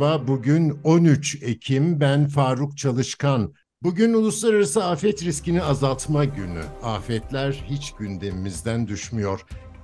Merhaba, bugün 13 Ekim, ben Faruk Çalışkan. Bugün Uluslararası Afet Riskini Azaltma Günü. Afetler hiç gündemimizden düşmüyor.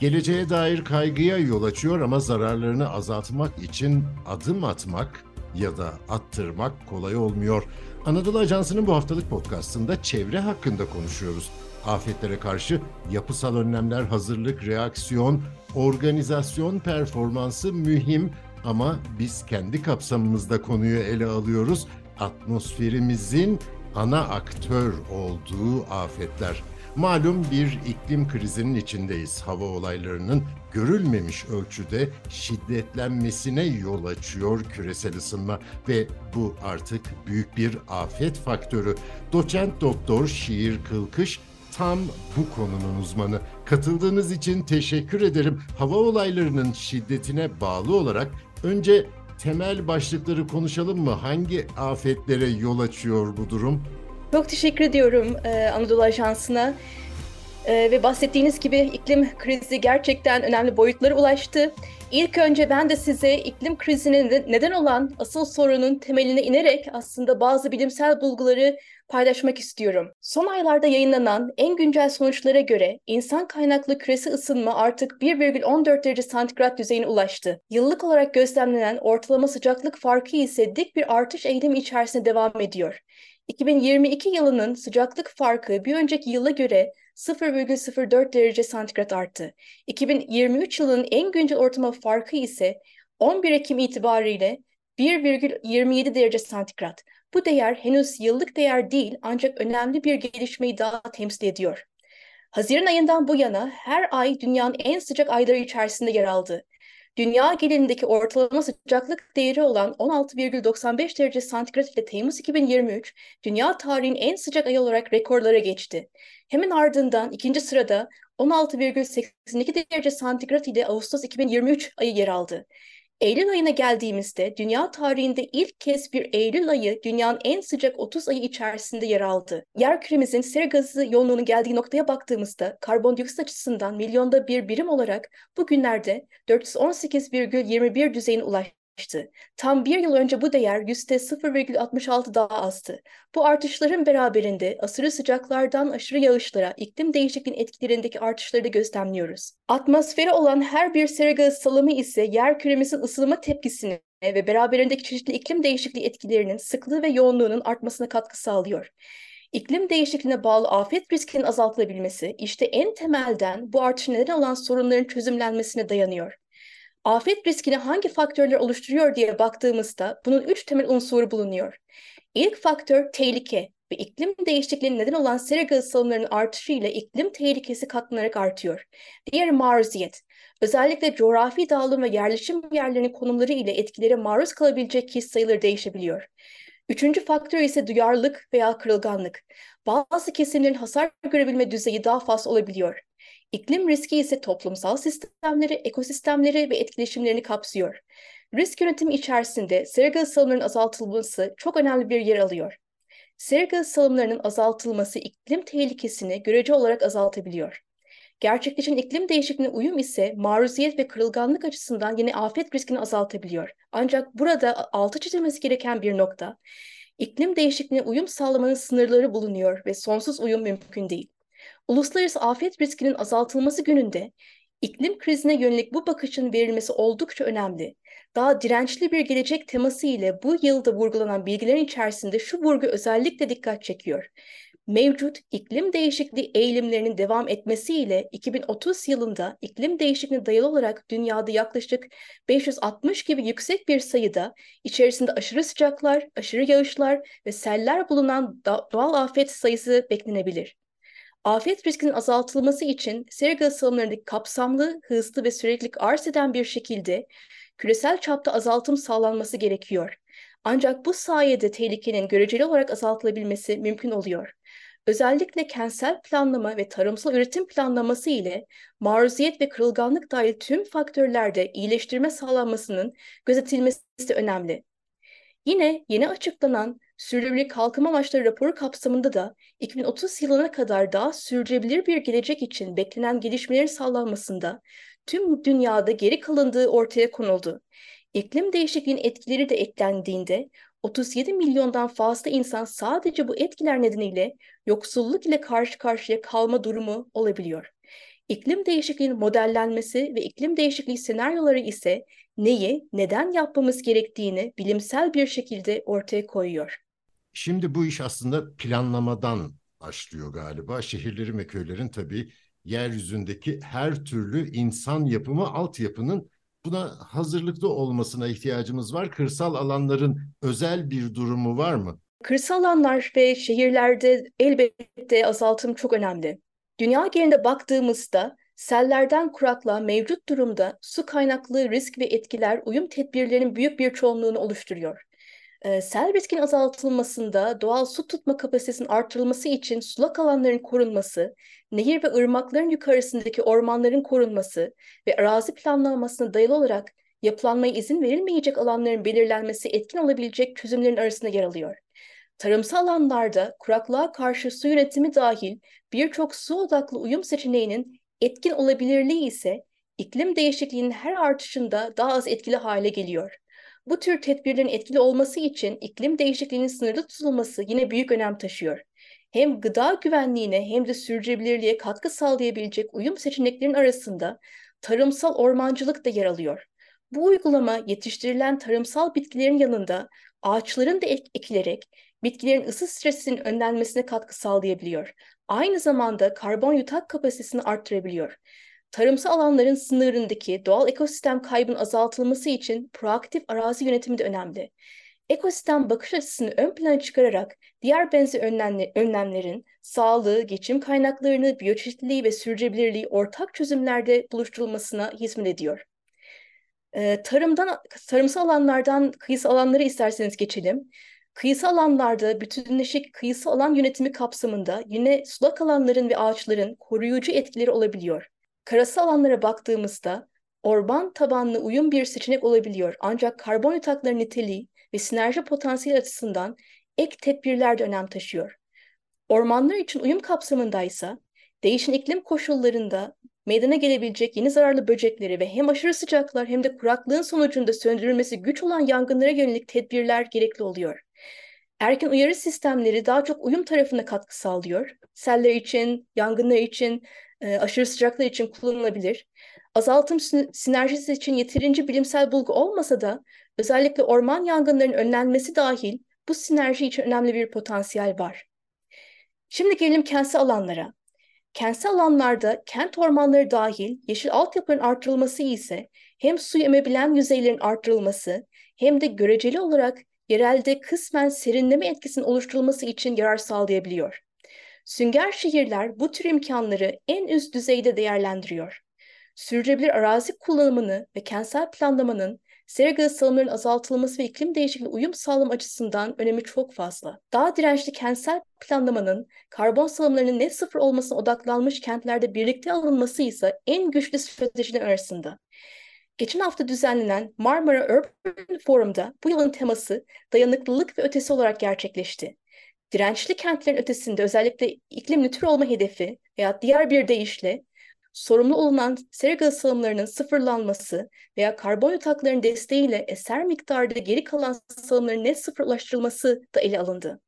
Geleceğe dair kaygıya yol açıyor ama zararlarını azaltmak için adım atmak ya da attırmak kolay olmuyor. Anadolu Ajansı'nın bu haftalık podcastında çevre hakkında konuşuyoruz. Afetlere karşı yapısal önlemler, hazırlık, reaksiyon, organizasyon performansı mühim ama biz kendi kapsamımızda konuyu ele alıyoruz. Atmosferimizin ana aktör olduğu afetler. Malum bir iklim krizinin içindeyiz. Hava olaylarının görülmemiş ölçüde şiddetlenmesine yol açıyor küresel ısınma ve bu artık büyük bir afet faktörü. Doçent Doktor Şiir Kılkış tam bu konunun uzmanı. Katıldığınız için teşekkür ederim. Hava olaylarının şiddetine bağlı olarak önce temel başlıkları konuşalım mı? Hangi afetlere yol açıyor bu durum? Çok teşekkür ediyorum e, Anadolu Ajansı'na. E, ve bahsettiğiniz gibi iklim krizi gerçekten önemli boyutlara ulaştı. İlk önce ben de size iklim krizinin neden olan asıl sorunun temeline inerek aslında bazı bilimsel bulguları paylaşmak istiyorum. Son aylarda yayınlanan en güncel sonuçlara göre insan kaynaklı küresel ısınma artık 1,14 derece santigrat düzeyine ulaştı. Yıllık olarak gözlemlenen ortalama sıcaklık farkı ise dik bir artış eğilimi içerisinde devam ediyor. 2022 yılının sıcaklık farkı bir önceki yıla göre 0,04 derece santigrat arttı. 2023 yılının en güncel ortalama farkı ise 11 Ekim itibariyle 1,27 derece santigrat. Bu değer henüz yıllık değer değil ancak önemli bir gelişmeyi daha temsil ediyor. Haziran ayından bu yana her ay dünyanın en sıcak ayları içerisinde yer aldı. Dünya genelindeki ortalama sıcaklık değeri olan 16,95 derece santigrat ile Temmuz 2023, dünya tarihinin en sıcak ayı olarak rekorlara geçti. Hemen ardından ikinci sırada 16,82 derece santigrat ile Ağustos 2023 ayı yer aldı. Eylül ayına geldiğimizde dünya tarihinde ilk kez bir Eylül ayı dünyanın en sıcak 30 ayı içerisinde yer aldı. Yer küremizin sera gazı yoğunluğunun geldiği noktaya baktığımızda karbondioksit açısından milyonda bir birim olarak bugünlerde 418,21 düzeyine ulaştı artmıştı. Tam bir yıl önce bu değer %0,66 daha azdı. Bu artışların beraberinde aşırı sıcaklardan aşırı yağışlara, iklim değişikliğinin etkilerindeki artışları da gözlemliyoruz. Atmosfere olan her bir sera gazı salımı ise yer küremizin ısınma tepkisini ve beraberindeki çeşitli iklim değişikliği etkilerinin sıklığı ve yoğunluğunun artmasına katkı sağlıyor. İklim değişikliğine bağlı afet riskinin azaltılabilmesi işte en temelden bu artış neden olan sorunların çözümlenmesine dayanıyor. Afet riskini hangi faktörler oluşturuyor diye baktığımızda bunun üç temel unsuru bulunuyor. İlk faktör tehlike ve iklim değişikliğinin neden olan sera gazı salımlarının artışı ile iklim tehlikesi katlanarak artıyor. Diğer maruziyet, özellikle coğrafi dağılım ve yerleşim yerlerinin konumları ile etkilere maruz kalabilecek kişi sayıları değişebiliyor. Üçüncü faktör ise duyarlılık veya kırılganlık. Bazı kesimlerin hasar görebilme düzeyi daha fazla olabiliyor. İklim riski ise toplumsal sistemleri, ekosistemleri ve etkileşimlerini kapsıyor. Risk yönetimi içerisinde sera gazı salımlarının azaltılması çok önemli bir yer alıyor. Sera gazı salımlarının azaltılması iklim tehlikesini görece olarak azaltabiliyor. Gerçekleşen iklim değişikliğine uyum ise maruziyet ve kırılganlık açısından yine afet riskini azaltabiliyor. Ancak burada altı çizilmesi gereken bir nokta, iklim değişikliğine uyum sağlamanın sınırları bulunuyor ve sonsuz uyum mümkün değil. Uluslararası afet riskinin azaltılması gününde iklim krizine yönelik bu bakışın verilmesi oldukça önemli. Daha dirençli bir gelecek teması ile bu yılda vurgulanan bilgilerin içerisinde şu vurgu özellikle dikkat çekiyor. Mevcut iklim değişikliği eğilimlerinin devam etmesiyle 2030 yılında iklim değişikliğine dayalı olarak dünyada yaklaşık 560 gibi yüksek bir sayıda içerisinde aşırı sıcaklar, aşırı yağışlar ve seller bulunan doğal afet sayısı beklenebilir. Afet riskinin azaltılması için sera gazı salımlarındaki kapsamlı, hızlı ve sürekli arz eden bir şekilde küresel çapta azaltım sağlanması gerekiyor. Ancak bu sayede tehlikenin göreceli olarak azaltılabilmesi mümkün oluyor. Özellikle kentsel planlama ve tarımsal üretim planlaması ile maruziyet ve kırılganlık dahil tüm faktörlerde iyileştirme sağlanmasının gözetilmesi önemli. Yine yeni açıklanan Sürdürülebilir Kalkınma Amaçları raporu kapsamında da 2030 yılına kadar daha sürdürülebilir bir gelecek için beklenen gelişmelerin sağlanmasında tüm dünyada geri kalındığı ortaya konuldu. İklim değişikliğinin etkileri de eklendiğinde 37 milyondan fazla insan sadece bu etkiler nedeniyle yoksulluk ile karşı karşıya kalma durumu olabiliyor. İklim değişikliğinin modellenmesi ve iklim değişikliği senaryoları ise neyi, neden yapmamız gerektiğini bilimsel bir şekilde ortaya koyuyor. Şimdi bu iş aslında planlamadan başlıyor galiba. Şehirlerin ve köylerin tabii yeryüzündeki her türlü insan yapımı altyapının buna hazırlıklı olmasına ihtiyacımız var. Kırsal alanların özel bir durumu var mı? Kırsal alanlar ve şehirlerde elbette azaltım çok önemli. Dünya genelinde baktığımızda sellerden kuraklığa mevcut durumda su kaynaklı risk ve etkiler uyum tedbirlerinin büyük bir çoğunluğunu oluşturuyor. Ee, sel riskinin azaltılmasında doğal su tutma kapasitesinin artırılması için sulak alanların korunması, nehir ve ırmakların yukarısındaki ormanların korunması ve arazi planlanmasına dayalı olarak yapılanmaya izin verilmeyecek alanların belirlenmesi etkin olabilecek çözümlerin arasında yer alıyor. Tarımsal alanlarda kuraklığa karşı su yönetimi dahil birçok su odaklı uyum seçeneğinin etkin olabilirliği ise iklim değişikliğinin her artışında daha az etkili hale geliyor. Bu tür tedbirlerin etkili olması için iklim değişikliğinin sınırlı tutulması yine büyük önem taşıyor. Hem gıda güvenliğine hem de sürdürülebilirliğe katkı sağlayabilecek uyum seçeneklerin arasında tarımsal ormancılık da yer alıyor. Bu uygulama yetiştirilen tarımsal bitkilerin yanında ağaçların da ek ekilerek bitkilerin ısı stresinin önlenmesine katkı sağlayabiliyor. Aynı zamanda karbon yutak kapasitesini arttırabiliyor. Tarımsal alanların sınırındaki doğal ekosistem kaybının azaltılması için proaktif arazi yönetimi de önemli. Ekosistem bakış açısını ön plana çıkararak diğer benzer önlemlerin sağlığı, geçim kaynaklarını, biyoçeşitliliği ve sürdürülebilirliği ortak çözümlerde buluşturulmasına hizmet ediyor. Ee, tarımdan, tarımsal alanlardan kıyısal alanlara isterseniz geçelim. Kıyısal alanlarda bütünleşik kıyısal alan yönetimi kapsamında yine sulak alanların ve ağaçların koruyucu etkileri olabiliyor. Karasal alanlara baktığımızda orman tabanlı uyum bir seçenek olabiliyor. Ancak karbon yatakları niteliği ve sinerji potansiyeli açısından ek tedbirler de önem taşıyor. Ormanlar için uyum kapsamındaysa değişen iklim koşullarında meydana gelebilecek yeni zararlı böcekleri ve hem aşırı sıcaklar hem de kuraklığın sonucunda söndürülmesi güç olan yangınlara yönelik tedbirler gerekli oluyor. Erken uyarı sistemleri daha çok uyum tarafına katkı sağlıyor. Seller için, yangınlar için, e, aşırı sıcaklar için kullanılabilir. Azaltım sinerjisi için yeterince bilimsel bulgu olmasa da özellikle orman yangınlarının önlenmesi dahil bu sinerji için önemli bir potansiyel var. Şimdi gelelim kentsel alanlara. Kentsel alanlarda kent ormanları dahil yeşil altyapıların artırılması ise hem su emebilen yüzeylerin artırılması hem de göreceli olarak yerelde kısmen serinleme etkisinin oluşturulması için yarar sağlayabiliyor. Sünger şehirler bu tür imkanları en üst düzeyde değerlendiriyor. Sürdürülebilir arazi kullanımını ve kentsel planlamanın sera gazı salımlarının azaltılması ve iklim değişikliği uyum sağlam açısından önemi çok fazla. Daha dirençli kentsel planlamanın karbon salımlarının net sıfır olmasına odaklanmış kentlerde birlikte alınması ise en güçlü stratejiler arasında. Geçen hafta düzenlenen Marmara Urban Forum'da bu yılın teması dayanıklılık ve ötesi olarak gerçekleşti. Dirençli kentlerin ötesinde özellikle iklim nötr olma hedefi veya diğer bir deyişle sorumlu olunan sera gazı salımlarının sıfırlanması veya karbon yataklarının desteğiyle eser miktarda geri kalan salımların net sıfır ulaştırılması da ele alındı.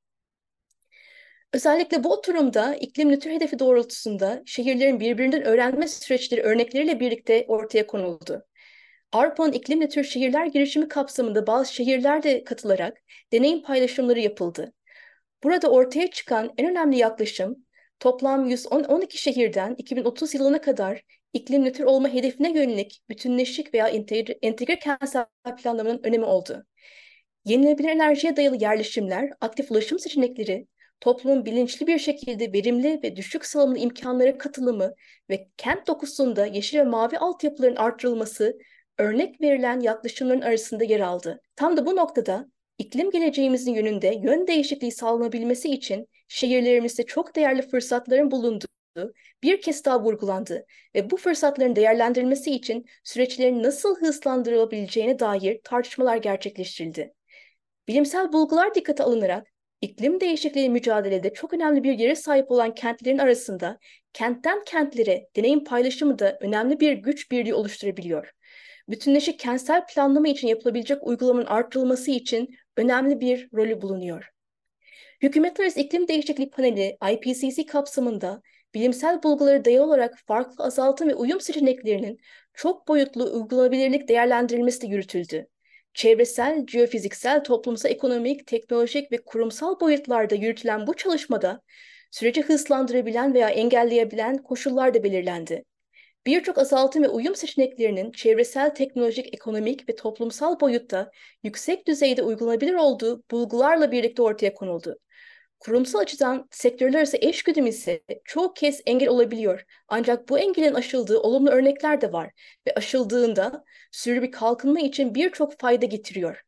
Özellikle bu oturumda iklim nötr hedefi doğrultusunda şehirlerin birbirinden öğrenme süreçleri örnekleriyle birlikte ortaya konuldu. Avrupa'nın iklim nötr şehirler girişimi kapsamında bazı şehirler de katılarak deneyim paylaşımları yapıldı. Burada ortaya çıkan en önemli yaklaşım toplam 112 şehirden 2030 yılına kadar iklim nötr olma hedefine yönelik bütünleşik veya entegre, entegre kentsel planlamanın önemi oldu. Yenilenebilir enerjiye dayalı yerleşimler, aktif ulaşım seçenekleri, toplumun bilinçli bir şekilde verimli ve düşük salımlı imkanlara katılımı ve kent dokusunda yeşil ve mavi altyapıların artırılması örnek verilen yaklaşımların arasında yer aldı. Tam da bu noktada iklim geleceğimizin yönünde yön değişikliği sağlanabilmesi için şehirlerimizde çok değerli fırsatların bulunduğu bir kez daha vurgulandı ve bu fırsatların değerlendirilmesi için süreçlerin nasıl hızlandırılabileceğine dair tartışmalar gerçekleştirildi. Bilimsel bulgular dikkate alınarak iklim değişikliği mücadelede çok önemli bir yere sahip olan kentlerin arasında kentten kentlere deneyim paylaşımı da önemli bir güç birliği oluşturabiliyor. Bütünleşik kentsel planlama için yapılabilecek uygulamanın artırılması için önemli bir rolü bulunuyor. Hükümetler Arası İklim Değişikliği Paneli IPCC kapsamında bilimsel bulguları dayalı olarak farklı azaltım ve uyum seçeneklerinin çok boyutlu uygulanabilirlik değerlendirilmesi de yürütüldü. Çevresel, jeofiziksel, toplumsal, ekonomik, teknolojik ve kurumsal boyutlarda yürütülen bu çalışmada süreci hızlandırabilen veya engelleyebilen koşullar da belirlendi. Birçok azaltım ve uyum seçeneklerinin çevresel, teknolojik, ekonomik ve toplumsal boyutta yüksek düzeyde uygulanabilir olduğu bulgularla birlikte ortaya konuldu. Kurumsal açıdan sektörler arası eşgüdüm ise çoğu kez engel olabiliyor. Ancak bu engelin aşıldığı olumlu örnekler de var ve aşıldığında sürü bir kalkınma için birçok fayda getiriyor.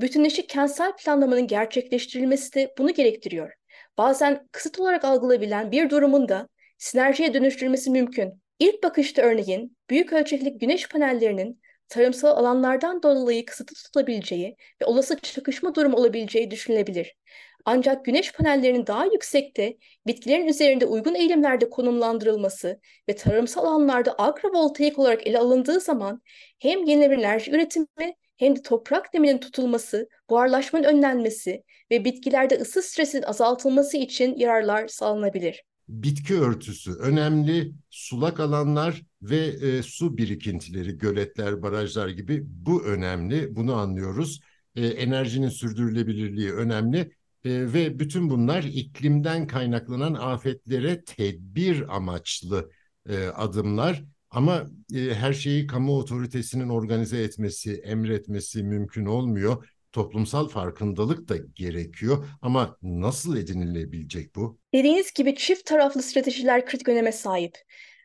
Bütünleşik kentsel planlamanın gerçekleştirilmesi de bunu gerektiriyor. Bazen kısıt olarak algılayabilen bir durumun da sinerjiye dönüştürülmesi mümkün. İlk bakışta örneğin büyük ölçekli güneş panellerinin tarımsal alanlardan dolayı kısıtlı tutulabileceği ve olası çakışma durumu olabileceği düşünülebilir. Ancak güneş panellerinin daha yüksekte bitkilerin üzerinde uygun eğilimlerde konumlandırılması ve tarımsal alanlarda agrovoltaik olarak ele alındığı zaman hem yenilenebilir enerji üretimi hem de toprak neminin tutulması, buharlaşmanın önlenmesi ve bitkilerde ısı stresinin azaltılması için yararlar sağlanabilir. Bitki örtüsü önemli, sulak alanlar ve e, su birikintileri, göletler, barajlar gibi bu önemli, bunu anlıyoruz. E, enerjinin sürdürülebilirliği önemli e, ve bütün bunlar iklimden kaynaklanan afetlere tedbir amaçlı e, adımlar. Ama e, her şeyi kamu otoritesinin organize etmesi, emretmesi mümkün olmuyor. Toplumsal farkındalık da gerekiyor ama nasıl edinilebilecek bu? Dediğiniz gibi çift taraflı stratejiler kritik öneme sahip.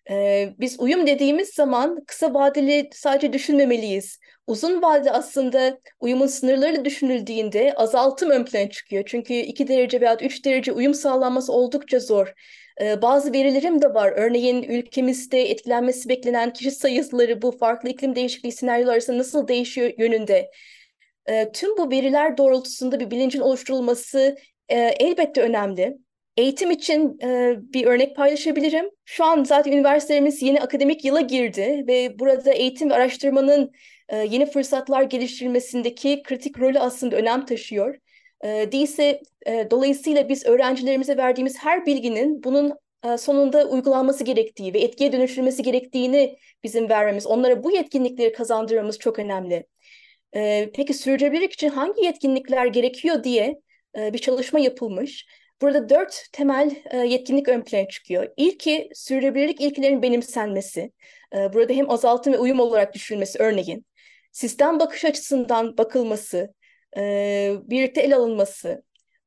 Ee, biz uyum dediğimiz zaman kısa vadeli sadece düşünmemeliyiz. Uzun vadede aslında uyumun sınırları düşünüldüğünde azaltım ön plana çıkıyor. Çünkü 2 derece veya 3 derece uyum sağlanması oldukça zor. Ee, bazı verilerim de var. Örneğin ülkemizde etkilenmesi beklenen kişi sayıları bu farklı iklim değişikliği senaryoları arasında nasıl değişiyor yönünde. Ee, tüm bu veriler doğrultusunda bir bilincin oluşturulması e, elbette önemli. Eğitim için e, bir örnek paylaşabilirim. Şu an zaten üniversitelerimiz yeni akademik yıla girdi ve burada eğitim ve araştırmanın e, yeni fırsatlar geliştirilmesindeki kritik rolü aslında önem taşıyor. E, değilse e, dolayısıyla biz öğrencilerimize verdiğimiz her bilginin bunun e, sonunda uygulanması gerektiği ve etkiye dönüştürülmesi gerektiğini bizim vermemiz, onlara bu yetkinlikleri kazandırmamız çok önemli. E, peki sürdürülebilirlik için hangi yetkinlikler gerekiyor diye e, bir çalışma yapılmış. Burada dört temel e, yetkinlik ön plana çıkıyor. İlki sürdürülebilirlik ilkelerinin benimsenmesi. E, burada hem azaltım ve uyum olarak düşünülmesi örneğin. Sistem bakış açısından bakılması, e, birlikte ele alınması.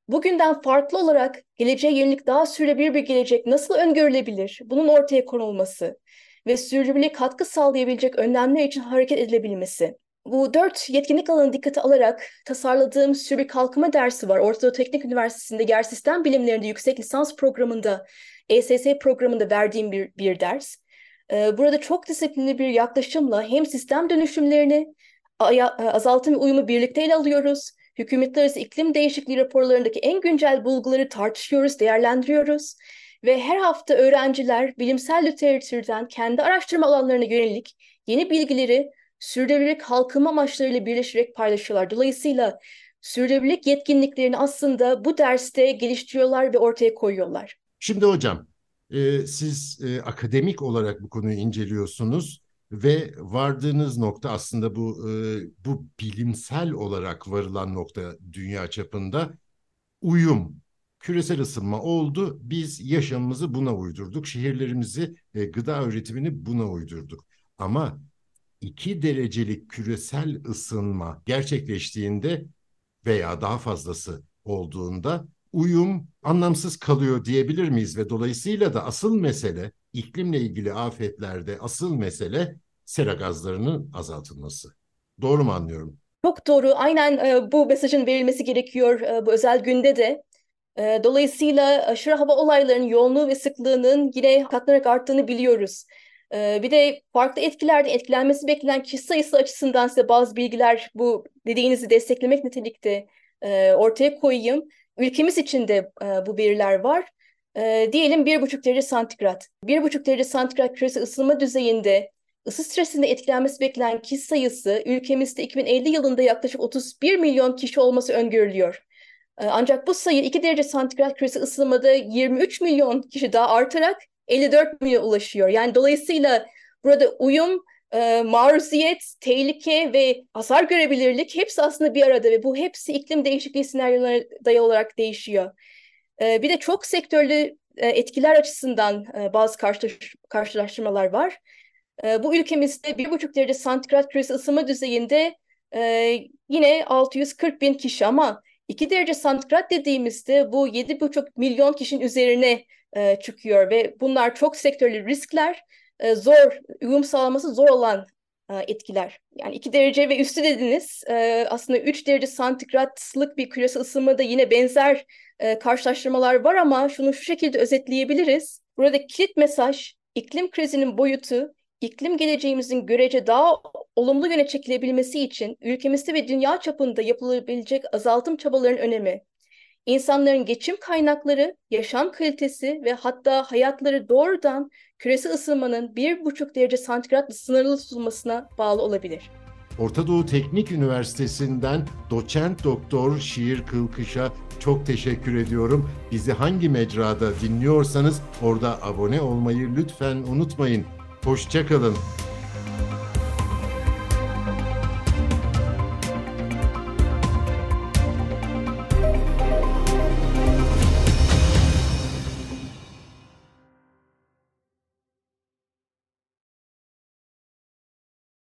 Bugünden farklı olarak geleceğe yönelik daha sürdürülebilir bir gelecek nasıl öngörülebilir? Bunun ortaya konulması ve sürdürülebilirliğe katkı sağlayabilecek önlemler için hareket edilebilmesi. Bu dört yetkinlik alanı dikkate alarak tasarladığım sürü kalkınma dersi var. Orta Doğu Teknik Üniversitesi'nde yer sistem bilimlerinde yüksek lisans programında, ESS programında verdiğim bir, bir ders. Ee, burada çok disiplinli bir yaklaşımla hem sistem dönüşümlerini, azaltım ve uyumu birlikte ele alıyoruz. Hükümetler arası iklim değişikliği raporlarındaki en güncel bulguları tartışıyoruz, değerlendiriyoruz. Ve her hafta öğrenciler bilimsel literatürden kendi araştırma alanlarına yönelik yeni bilgileri sürdürülebilirlik kalkınma amaçlarıyla birleşerek paylaşıyorlar. Dolayısıyla sürdürülebilirlik yetkinliklerini aslında bu derste geliştiriyorlar ve ortaya koyuyorlar. Şimdi hocam, e, siz e, akademik olarak bu konuyu inceliyorsunuz ve vardığınız nokta aslında bu e, bu bilimsel olarak varılan nokta dünya çapında uyum, küresel ısınma oldu. Biz yaşamımızı buna uydurduk, şehirlerimizi, e, gıda üretimini buna uydurduk. Ama 2 derecelik küresel ısınma gerçekleştiğinde veya daha fazlası olduğunda uyum anlamsız kalıyor diyebilir miyiz ve dolayısıyla da asıl mesele iklimle ilgili afetlerde asıl mesele sera gazlarının azaltılması. Doğru mu anlıyorum? Çok doğru. Aynen e, bu mesajın verilmesi gerekiyor e, bu özel günde de. E, dolayısıyla aşırı hava olaylarının yoğunluğu ve sıklığının yine katlanarak arttığını biliyoruz. Ee, bir de farklı etkilerden etkilenmesi beklenen kişi sayısı açısından size bazı bilgiler bu dediğinizi desteklemek nitelikte e, ortaya koyayım. ülkemiz için de e, bu veriler var. E, diyelim 1,5 derece santigrat. 1,5 derece santigrat küresel ısınma düzeyinde ısı stresinde etkilenmesi beklenen kişi sayısı ülkemizde 2050 yılında yaklaşık 31 milyon kişi olması öngörülüyor. E, ancak bu sayı 2 derece santigrat küresel ısınmada 23 milyon kişi daha artarak 54 milyon ulaşıyor. Yani dolayısıyla burada uyum, e, maruziyet, tehlike ve hasar görebilirlik hepsi aslında bir arada ve bu hepsi iklim değişikliği senaryolarına dayalı olarak değişiyor. E, bir de çok sektörlü e, etkiler açısından e, bazı karşılaş karşılaştırmalar var. E, bu ülkemizde 1,5 derece santigrat küresel ısınma düzeyinde e, yine 640 bin kişi ama 2 derece santigrat dediğimizde bu 7,5 milyon kişinin üzerine e, çıkıyor ve bunlar çok sektörlü riskler, e, zor, uyum sağlaması zor olan e, etkiler. Yani 2 derece ve üstü dediniz. E, aslında 3 derece santigratlık bir küresel ısınmada yine benzer e, karşılaştırmalar var ama şunu şu şekilde özetleyebiliriz. Burada kilit mesaj iklim krizinin boyutu iklim geleceğimizin görece daha olumlu yöne çekilebilmesi için ülkemizde ve dünya çapında yapılabilecek azaltım çabalarının önemi, insanların geçim kaynakları, yaşam kalitesi ve hatta hayatları doğrudan küresel ısınmanın 1,5 derece santigratla sınırlı tutulmasına bağlı olabilir. Orta Doğu Teknik Üniversitesi'nden doçent doktor Şiir Kılkış'a çok teşekkür ediyorum. Bizi hangi mecrada dinliyorsanız orada abone olmayı lütfen unutmayın. Hoşçakalın.